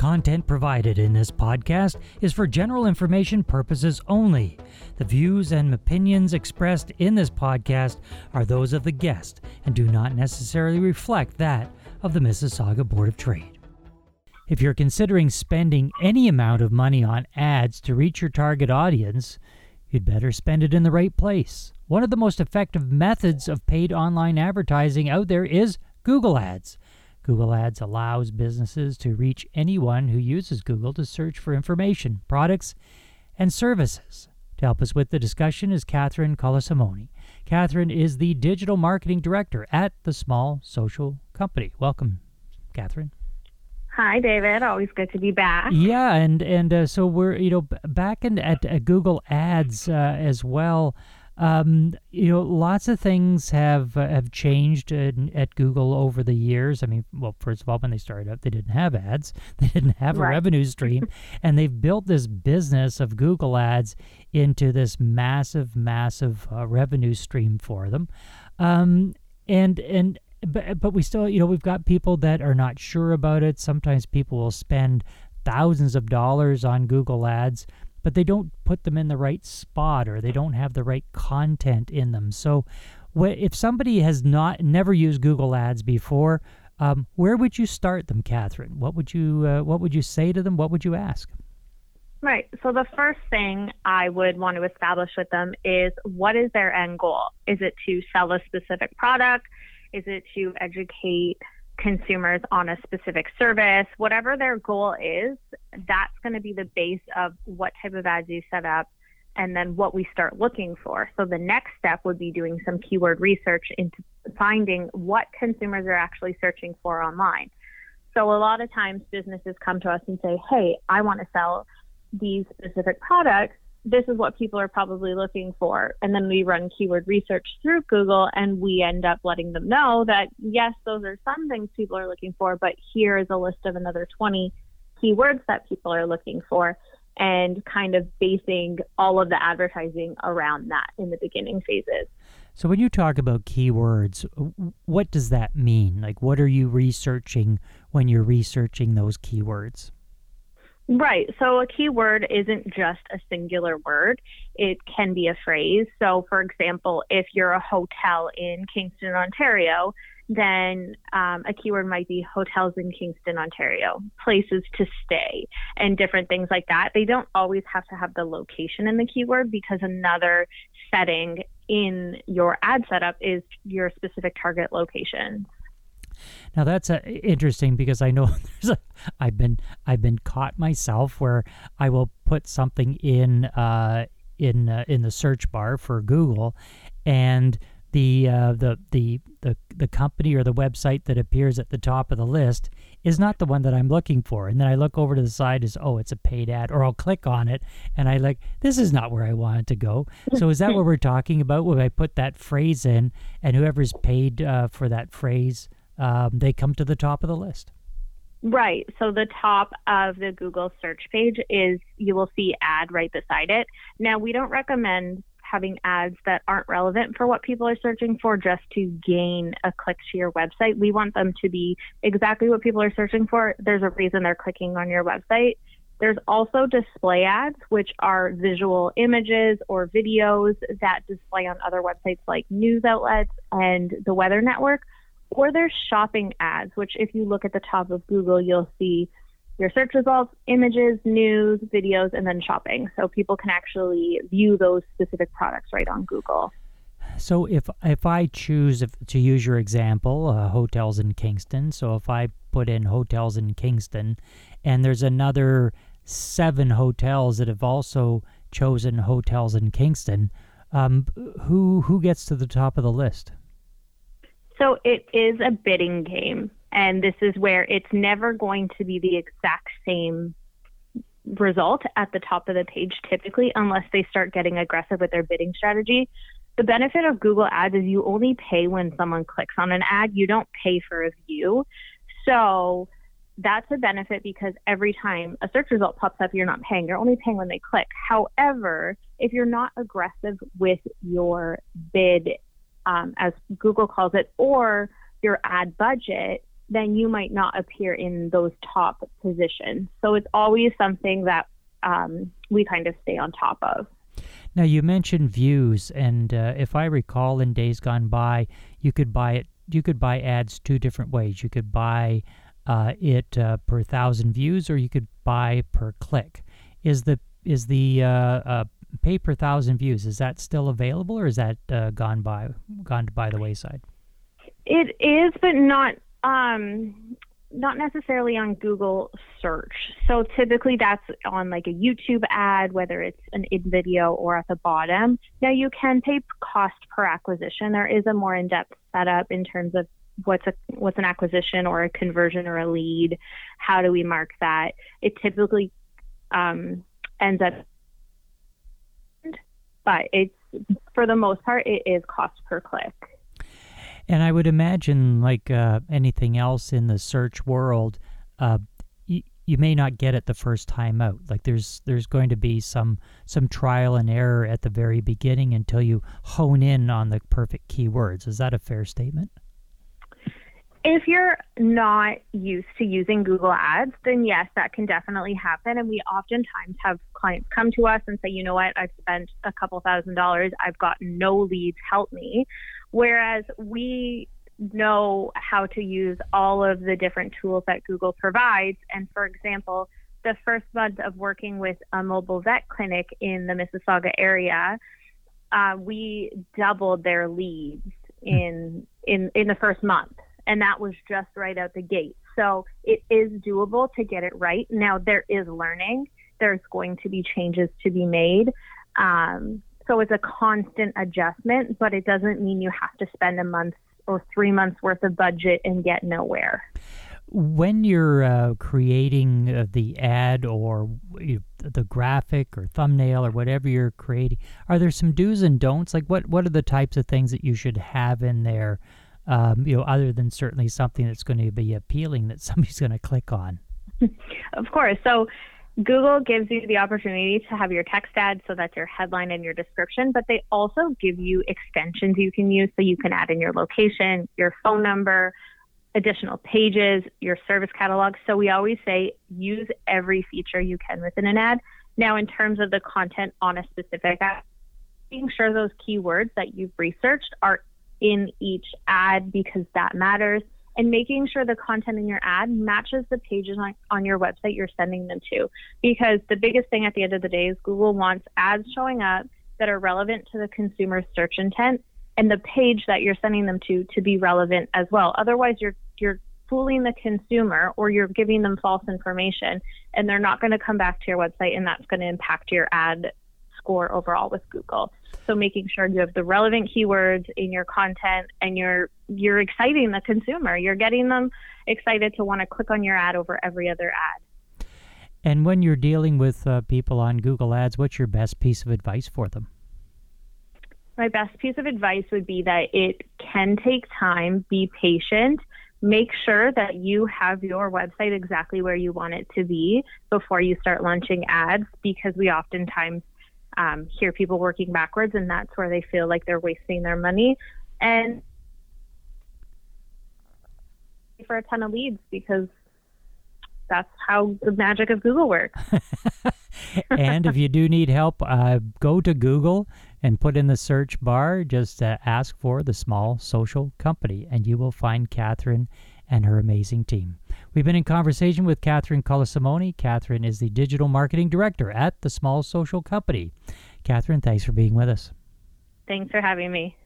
Content provided in this podcast is for general information purposes only. The views and opinions expressed in this podcast are those of the guest and do not necessarily reflect that of the Mississauga Board of Trade. If you're considering spending any amount of money on ads to reach your target audience, you'd better spend it in the right place. One of the most effective methods of paid online advertising out there is Google Ads. Google Ads allows businesses to reach anyone who uses Google to search for information, products, and services. To help us with the discussion is Catherine Colasimoni. Catherine is the Digital Marketing Director at the Small Social Company. Welcome, Catherine. Hi, David. Always good to be back. Yeah, and and uh, so we're you know back in at, at Google Ads uh, as well. Um, you know, lots of things have uh, have changed in, at Google over the years. I mean, well, first of all, when they started up, they didn't have ads, they didn't have a revenue stream, and they've built this business of Google Ads into this massive, massive uh, revenue stream for them. Um, and and but but we still, you know, we've got people that are not sure about it. Sometimes people will spend thousands of dollars on Google Ads but they don't put them in the right spot or they don't have the right content in them. So, if somebody has not never used Google Ads before, um, where would you start them, Catherine? What would you uh, What would you say to them? What would you ask? Right. So the first thing I would want to establish with them is what is their end goal? Is it to sell a specific product? Is it to educate consumers on a specific service, whatever their goal is, that's going to be the base of what type of ads you set up and then what we start looking for. So the next step would be doing some keyword research into finding what consumers are actually searching for online. So a lot of times businesses come to us and say, "Hey, I want to sell these specific products this is what people are probably looking for. And then we run keyword research through Google and we end up letting them know that, yes, those are some things people are looking for, but here is a list of another 20 keywords that people are looking for and kind of basing all of the advertising around that in the beginning phases. So when you talk about keywords, what does that mean? Like what are you researching when you're researching those keywords? Right. So a keyword isn't just a singular word, it can be a phrase. So, for example, if you're a hotel in Kingston, Ontario, then um, a keyword might be hotels in Kingston, Ontario, places to stay, and different things like that. They don't always have to have the location in the keyword because another setting in your ad setup is your specific target location. Now that's uh, interesting because I know there's a I've been I've been caught myself where I will put something in uh, in uh, in the search bar for Google, and the uh, the the the the company or the website that appears at the top of the list is not the one that I'm looking for. And then I look over to the side is oh it's a paid ad, or I'll click on it and I like this is not where I wanted to go. So is that what we're talking about when I put that phrase in, and whoever's paid uh, for that phrase um, they come to the top of the list. Right. So the top of the Google search page is you will see ad right beside it. Now, we don't recommend having ads that aren't relevant for what people are searching for just to gain a click to your website. We want them to be exactly what people are searching for. There's a reason they're clicking on your website. There's also display ads, which are visual images or videos that display on other websites like news outlets and the Weather Network or there's shopping ads, which if you look at the top of Google, you'll see your search results, images, news, videos, and then shopping. So people can actually view those specific products right on Google. So if if I choose if, to use your example, uh, hotels in Kingston. So if I put in hotels in Kingston, and there's another seven hotels that have also chosen hotels in Kingston, um, who who gets to the top of the list? So it is a bidding game. And this is where it's never going to be the exact same result at the top of the page typically, unless they start getting aggressive with their bidding strategy. The benefit of Google Ads is you only pay when someone clicks on an ad, you don't pay for a view. So that's a benefit because every time a search result pops up, you're not paying. You're only paying when they click. However, if you're not aggressive with your bid um, as Google calls it, or your ad budget, then you might not appear in those top positions. So it's always something that um, we kind of stay on top of. Now you mentioned views, and uh, if I recall, in days gone by, you could buy it. You could buy ads two different ways. You could buy uh, it uh, per thousand views, or you could buy per click. Is the is the uh, uh, pay per thousand views is that still available, or is that uh, gone by gone by the wayside? It is, but not um, not necessarily on Google search. So typically that's on like a YouTube ad, whether it's an in video or at the bottom. Now you can pay cost per acquisition. There is a more in-depth setup in terms of what's a what's an acquisition or a conversion or a lead. How do we mark that? It typically um, ends up, but it's for the most part it is cost per click. And I would imagine, like uh, anything else in the search world, uh, y- you may not get it the first time out. Like there's there's going to be some some trial and error at the very beginning until you hone in on the perfect keywords. Is that a fair statement? If you're not used to using Google Ads, then yes, that can definitely happen. And we oftentimes have clients come to us and say, you know what, I've spent a couple thousand dollars, I've got no leads, help me. Whereas we know how to use all of the different tools that Google provides. And for example, the first month of working with a mobile vet clinic in the Mississauga area, uh, we doubled their leads in in in the first month, and that was just right out the gate. So it is doable to get it right. Now there is learning. There's going to be changes to be made. Um, so it's a constant adjustment, but it doesn't mean you have to spend a month or three months worth of budget and get nowhere. When you're uh, creating uh, the ad or you the graphic or thumbnail or whatever you're creating, are there some do's and don'ts? Like what what are the types of things that you should have in there? Um, you know, other than certainly something that's going to be appealing that somebody's going to click on. of course. So Google gives you the opportunity to have your text ad, so that's your headline and your description, but they also give you extensions you can use so you can add in your location, your phone number, additional pages, your service catalog. So we always say use every feature you can within an ad. Now, in terms of the content on a specific ad, making sure those keywords that you've researched are in each ad because that matters and making sure the content in your ad matches the pages on, on your website you're sending them to. Because the biggest thing at the end of the day is Google wants ads showing up that are relevant to the consumer's search intent and the page that you're sending them to to be relevant as well. Otherwise, you're you're fooling the consumer or you're giving them false information and they're not going to come back to your website and that's going to impact your ad score overall with Google. So making sure you have the relevant keywords in your content and you're you're exciting the consumer. You're getting them excited to want to click on your ad over every other ad. And when you're dealing with uh, people on Google Ads, what's your best piece of advice for them? My best piece of advice would be that it can take time, be patient, make sure that you have your website exactly where you want it to be before you start launching ads because we oftentimes um, hear people working backwards, and that's where they feel like they're wasting their money. And for a ton of leads because that's how the magic of Google works. and if you do need help, uh, go to Google and put in the search bar, just uh, ask for the small social company, and you will find Catherine and her amazing team. We've been in conversation with Catherine Colasimone. Catherine is the digital marketing director at the Small Social Company. Catherine, thanks for being with us. Thanks for having me.